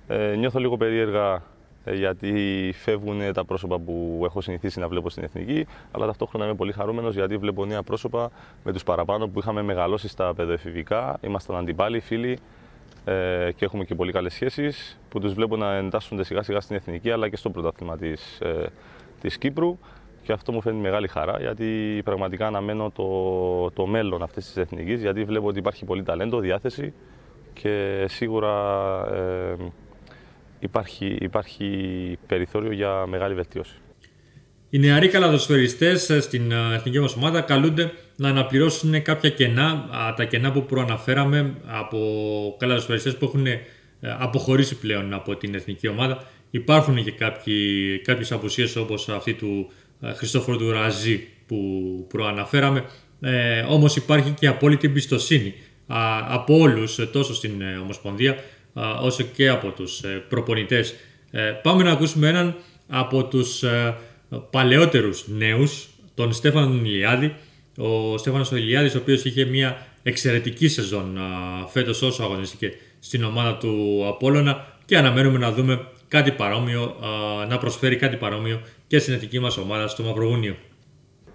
Speaker 10: Ε, νιώθω λίγο περίεργα ε, γιατί φεύγουν τα πρόσωπα που έχω συνηθίσει να βλέπω στην εθνική, αλλά ταυτόχρονα είμαι πολύ χαρούμενος γιατί βλέπω νέα πρόσωπα με τους παραπάνω που είχαμε μεγαλώσει στα παιδοεφηβικά, ήμασταν αντιπάλοι, φίλοι ε, και έχουμε και πολύ καλές σχέσεις που τους βλέπω να εντάσσονται σιγά σιγά στην εθνική αλλά και στο πρωτάθλημα της, ε, της Κύπρου. Και αυτό μου φαίνει μεγάλη χαρά γιατί πραγματικά αναμένω το, το μέλλον αυτής της εθνικής γιατί βλέπω ότι υπάρχει πολύ ταλέντο, διάθεση και σίγουρα ε, υπάρχει, υπάρχει περιθώριο για μεγάλη βελτίωση.
Speaker 1: Οι νεαροί καλαδοσφαιριστές ε, στην ε, εθνική μας ομάδα καλούνται να αναπληρώσουν κάποια κενά, α, τα κενά που προαναφέραμε από καλαδοσφαιριστές που έχουν ε, αποχωρήσει πλέον από την εθνική ομάδα. Υπάρχουν και κάποιοι, κάποιες απουσίες όπως αυτή του ε, Χριστόφορου του Ραζί που προαναφέραμε. Ε, όμως υπάρχει και απόλυτη εμπιστοσύνη α, από όλους, ε, τόσο στην ε, Ομοσπονδία α, όσο και από τους ε, προπονητές. Ε, πάμε να ακούσουμε έναν από τους ε, παλαιότερους νέους, τον Στέφανο Ηλιάδη. Ο Στέφανος Ηλιάδης, ο οποίος είχε μια εξαιρετική σεζόν α, φέτος όσο αγωνιστήκε στην ομάδα του Απόλλωνα και αναμένουμε να δούμε κάτι παρόμοιο, α, να προσφέρει κάτι παρόμοιο και στην εθνική μας ομάδα στο Μαυροβούνιο.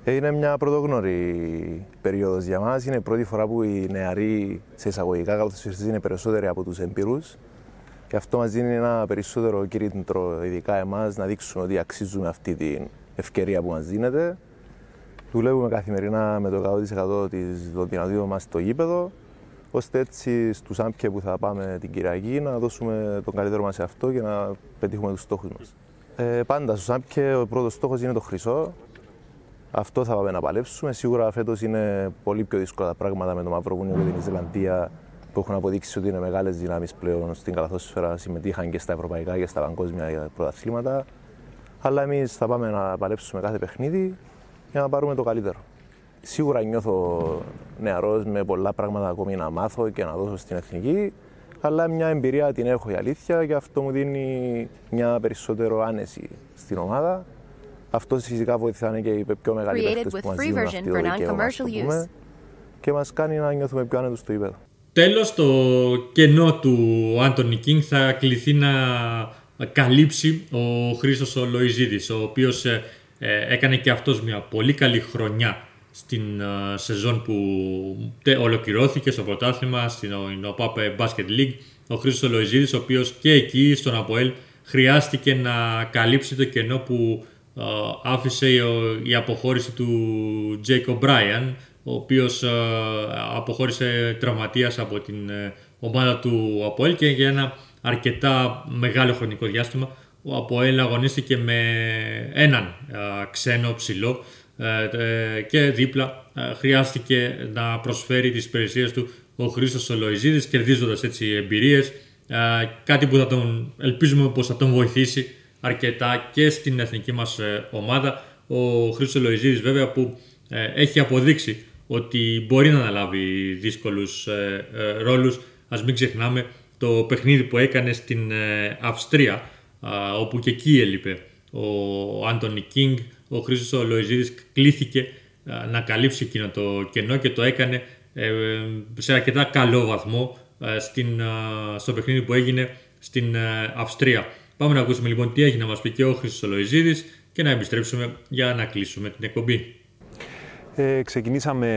Speaker 12: Είναι μια πρωτόγνωρη περίοδος για μας. Είναι η πρώτη φορά που οι νεαροί σε εισαγωγικά καλοθεσφαιριστέ είναι περισσότεροι από τους εμπειρούς. Και αυτό μας δίνει ένα περισσότερο κίνητρο, ειδικά εμάς, να δείξουμε ότι αξίζουμε αυτή την ευκαιρία που μας δίνεται. Δουλεύουμε καθημερινά με το 100% των δυνατήτων μας στο γήπεδο, ώστε έτσι στους άμπιε που θα πάμε την Κυριακή να δώσουμε τον καλύτερο μας σε αυτό και να πετύχουμε τους στόχους μας. Ε, πάντα στους άμπιε ο πρώτος στόχος είναι το χρυσό. Αυτό θα πάμε να παλέψουμε. Σίγουρα φέτος είναι πολύ πιο δύσκολα τα πράγματα με το Μαυροβούνιο και την Ισλανδία που έχουν αποδείξει ότι είναι μεγάλες δυνάμεις πλέον στην καλαθόσφαιρα. Συμμετείχαν και στα ευρωπαϊκά και στα παγκόσμια πρωταθλήματα. Αλλά εμείς θα πάμε να παλέψουμε κάθε παιχνίδι για να πάρουμε το καλύτερο. Σίγουρα νιώθω νεαρός με πολλά πράγματα ακόμη να μάθω και να δώσω στην εθνική. Αλλά μια εμπειρία την έχω η αλήθεια και αυτό μου δίνει μια περισσότερο άνεση στην ομάδα. Αυτός φυσικά βοηθάνε και οι πιο μεγάλοι
Speaker 11: Created
Speaker 12: παίκτες
Speaker 11: with
Speaker 12: που μας
Speaker 11: free
Speaker 12: δίνουν
Speaker 11: version
Speaker 12: αυτή το
Speaker 11: for
Speaker 12: δικαίωμα, ας το
Speaker 11: non-commercial
Speaker 12: πούμε, και μας κάνει να νιώθουμε πιο άνετος στο ύπεδο.
Speaker 1: Τέλος, το κενό του Άντωνι Κίνγκ θα κληθεί να καλύψει ο Χρήστος ο Λοϊζίδης, ο οποίος ε, ε, έκανε και αυτός μια πολύ καλή χρονιά στην ε, σεζόν που τε- ολοκληρώθηκε στο πρωτάθλημα στην ΟΠΑΠ Basket League. Ο Χρήστος Λοϊζίδης, ο οποίος και εκεί στον ΑΠΟΕΛ χρειάστηκε να καλύψει το κενό που ε, άφησε ο- η αποχώρηση του Jacob Bryan, ο οποίος ε, αποχώρησε τραυματίας από την ε, ομάδα του ΑΠΟΕΛ και για ένα αρκετά μεγάλο χρονικό διάστημα ο ΑΠΟΕΛ αγωνίστηκε με έναν ε, ξένο ψηλό ε, ε, και δίπλα ε, χρειάστηκε να προσφέρει τις υπηρεσίες του ο Χρήστος Σολοϊζίδης κερδίζοντας έτσι εμπειρίες ε, κάτι που θα τον ελπίζουμε πως θα τον βοηθήσει αρκετά και στην εθνική μας ε, ομάδα. Ο Χρήστος Σολοϊζίδης βέβαια που ε, έχει αποδείξει ότι μπορεί να αναλάβει δύσκολους ε, ε, ρόλους. Ας μην ξεχνάμε το παιχνίδι που έκανε στην ε, Αυστρία α, όπου και εκεί έλειπε ο Άντωνι Κίνγκ, ο Χρήστος ο Λοϊζίδης κλήθηκε α, να καλύψει εκείνο το κενό και το έκανε ε, σε αρκετά καλό βαθμό ε, στην, α, στο παιχνίδι που έγινε στην ε, Αυστρία. Πάμε να ακούσουμε λοιπόν τι έχει να μας πει και ο Χρήστος ο Λοϊζίδης και να επιστρέψουμε για να κλείσουμε την εκπομπή.
Speaker 13: Ε, ξεκινήσαμε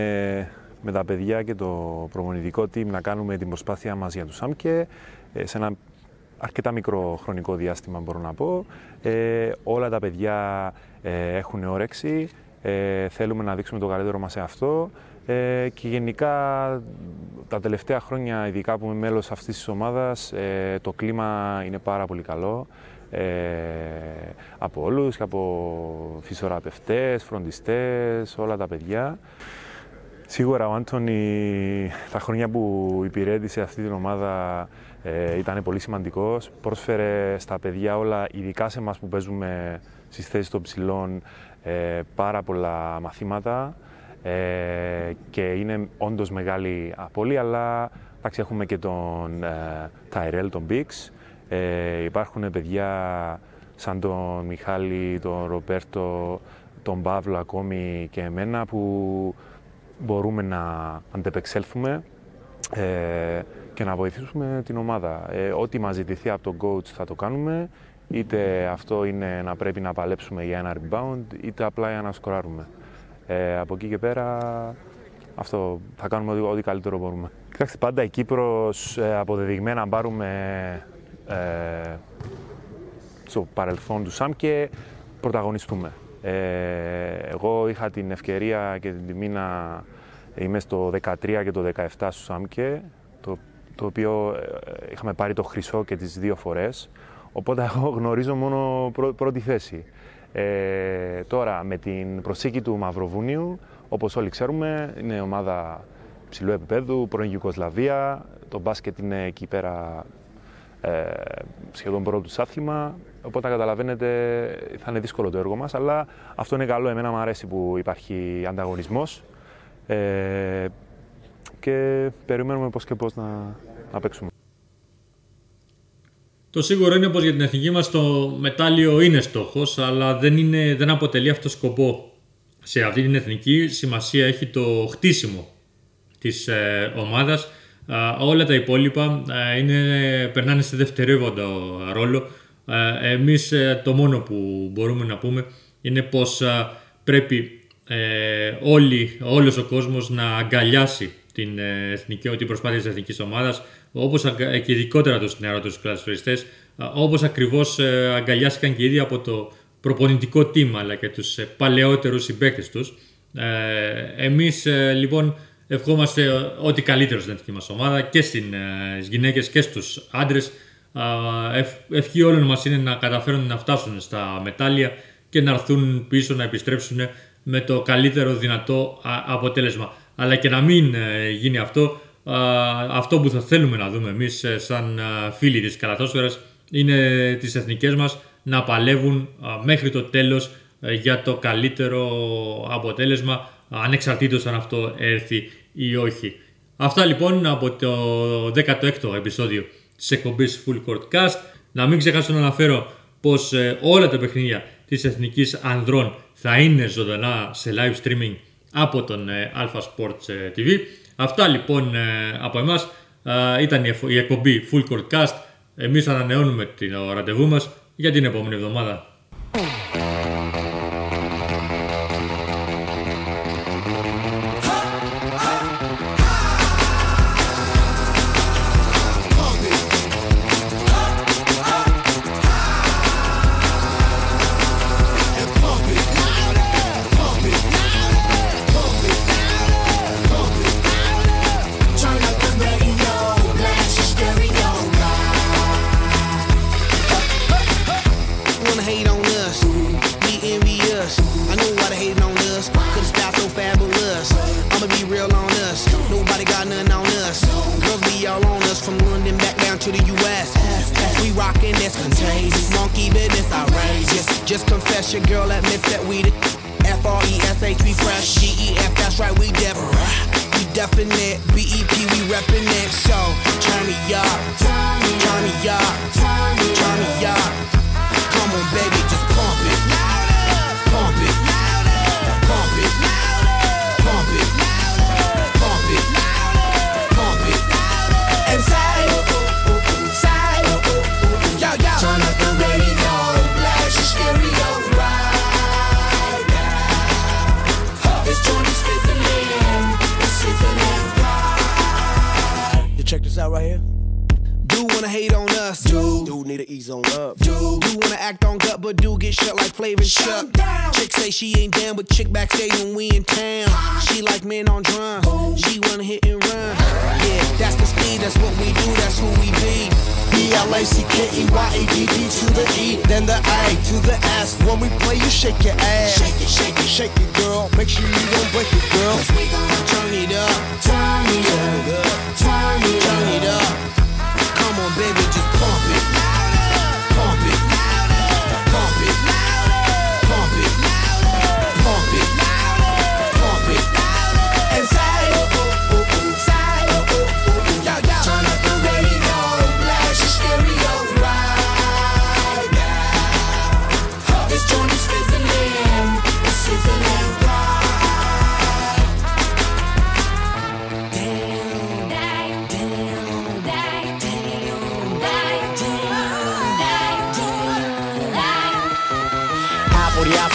Speaker 13: με τα παιδιά και το προμονητικό team να κάνουμε την προσπάθειά μας για τους ΣΑΜΚΕ ε, σε ένα αρκετά μικρό χρονικό διάστημα μπορώ να πω. Ε, όλα τα παιδιά ε, έχουν όρεξη, ε, θέλουμε να δείξουμε το καλύτερο μας σε αυτό ε, και γενικά τα τελευταία χρόνια, ειδικά που είμαι μέλος αυτής της ομάδας, ε, το κλίμα είναι πάρα πολύ καλό ε, από όλους και από φυσιοθεραπευτές, φροντιστές, όλα τα παιδιά. Σίγουρα ο Άντωνη τα χρόνια που υπηρέτησε αυτή την ομάδα ε, ήταν πολύ σημαντικός. Πρόσφερε στα παιδιά όλα, ειδικά σε εμάς που παίζουμε στις θέσεις των ψηλών, ε, πάρα πολλά μαθήματα ε, και είναι όντως μεγάλη απώλεια, αλλά εντάξει, έχουμε και τον ε, Τάιρελ, τον Μπίξ. Ε, υπάρχουν παιδιά σαν τον Μιχάλη, τον Ροπέρτο, τον Παύλο ακόμη και εμένα που μπορούμε να αντεπεξέλθουμε ε, και να βοηθήσουμε την ομάδα. Ε, ό,τι μας ζητηθεί από τον coach θα το κάνουμε, είτε αυτό είναι να πρέπει να παλέψουμε για ένα rebound, είτε απλά για να σκοράρουμε. Ε, από εκεί και πέρα αυτό θα κάνουμε ό,τι, ό,τι καλύτερο μπορούμε. Κοιτάξτε, πάντα η Κύπρος ε, αποδεδειγμένα να πάρουμε ε, στο παρελθόν του ΣΑΜ και πρωταγωνιστούμε. Ε, εγώ είχα την ευκαιρία και την τιμή να είμαι στο 13 και το 17 στο ΣΑΜΚΕ, το, το οποίο ε, είχαμε πάρει το χρυσό και τις δύο φορές, οπότε εγώ γνωρίζω μόνο πρω- πρώτη θέση. Ε, τώρα, με την προσήκη του Μαυροβουνίου, όπως όλοι ξέρουμε, είναι ομάδα ψηλού επίπεδου, πρώην Ιουκοσλαβία, το μπάσκετ είναι εκεί πέρα ε, σχεδόν πρώτο τους άθλημα. Οπότε καταλαβαίνετε θα είναι δύσκολο το έργο μας, αλλά αυτό είναι καλό. Εμένα μου αρέσει που υπάρχει ανταγωνισμός ε, και περιμένουμε πώς και πώς να, να παίξουμε.
Speaker 1: Το σίγουρο είναι πως για την εθνική μας το μετάλλιο είναι στόχος, αλλά δεν, είναι, δεν αποτελεί αυτό σκοπό. Σε αυτή την εθνική σημασία έχει το χτίσιμο της ε, ομάδας. Α, όλα τα υπόλοιπα ε, είναι, περνάνε σε δευτερεύοντα ρόλο. Ε, εμείς ε, το μόνο που μπορούμε να πούμε είναι πως α, πρέπει ε, όλοι, όλος ο κόσμος να αγκαλιάσει την, ε, εθνική, την προσπάθεια της εθνικής ομάδας όπως αγκα- και ειδικότερα τους νεαρότερους κλασφαιριστές όπως ακριβώς ε, αγκαλιάστηκαν και ήδη από το προπονητικό team αλλά και τους ε, παλαιότερους συμπαίκτες τους. Ε, εμείς ε, λοιπόν ευχόμαστε ε, ό,τι καλύτερο στην εθνική μας ομάδα και στην, ε, στις γυναίκες και στους άντρες. Α, ευ- ευχή όλων μας είναι να καταφέρουν να φτάσουν στα μετάλλια και να έρθουν πίσω να επιστρέψουν με το καλύτερο δυνατό α, αποτέλεσμα. Αλλά και να μην ε, γίνει αυτό, α, αυτό που θα θέλουμε να δούμε εμείς ε, σαν α, φίλοι της καλαθόσφαιρας είναι τις εθνικές μας να παλεύουν α, μέχρι το τέλος ε, για το καλύτερο αποτέλεσμα ανεξαρτήτως αν αυτό έρθει ή όχι. Αυτά λοιπόν από το 16ο επεισόδιο της εκπομπής Full Court Cast. Να μην ξεχάσω να αναφέρω πως ε, όλα τα παιχνίδια της Εθνικής Ανδρών θα είναι ζωντανά σε live streaming από τον ε, Alpha Sports ε, TV. Αυτά λοιπόν ε, από εμάς ε, ήταν η, εφο- η εκπομπή Full Court Cast. Εμείς ανανεώνουμε το ραντεβού μας για την επόμενη εβδομάδα. contagious. Monkey business outrageous.
Speaker 14: Just confess your girl admits that we the F R E S H we fresh. G E F that's right we def. We definite. B E P we reppin' it. So turn me up, turn me up, turn me up. Come on baby, just pump it, pump it, pump it, pump it. Pump it. Dude. Do need to ease on up, dude. Do wanna act on gut, but do get shut like Flavor and Chuck. Chick say she ain't down with chick backstage when we in town. She like men on drums. She wanna hit and run. Yeah, that's the speed. That's what we do. That's who we be. B L A C K E Y A D D to the E, then the A to the S. When we play, you shake your ass. Shake it, shake it, shake it, girl. Make sure you don't break it, girl. Cause we gon' turn it up, turn it up, turn it up, turn it up. Come on, baby, just pump it.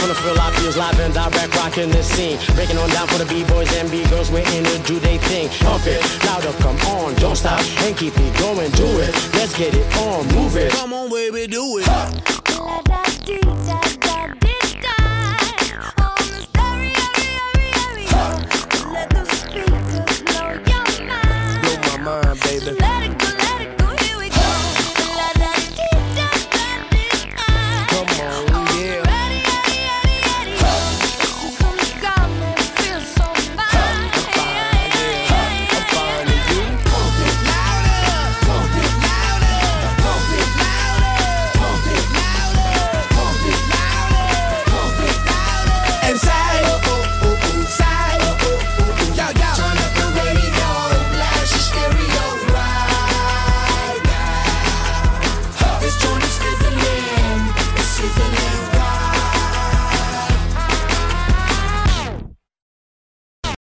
Speaker 15: From the fill I feels live and direct rocking the scene. Breaking on down for the B-boys and B-girls, we're in to do they thing. Pump it, louder, come on, don't stop and keep it going, do it. Let's get it on, move it.
Speaker 14: Come on, baby, do it.
Speaker 16: La da dee da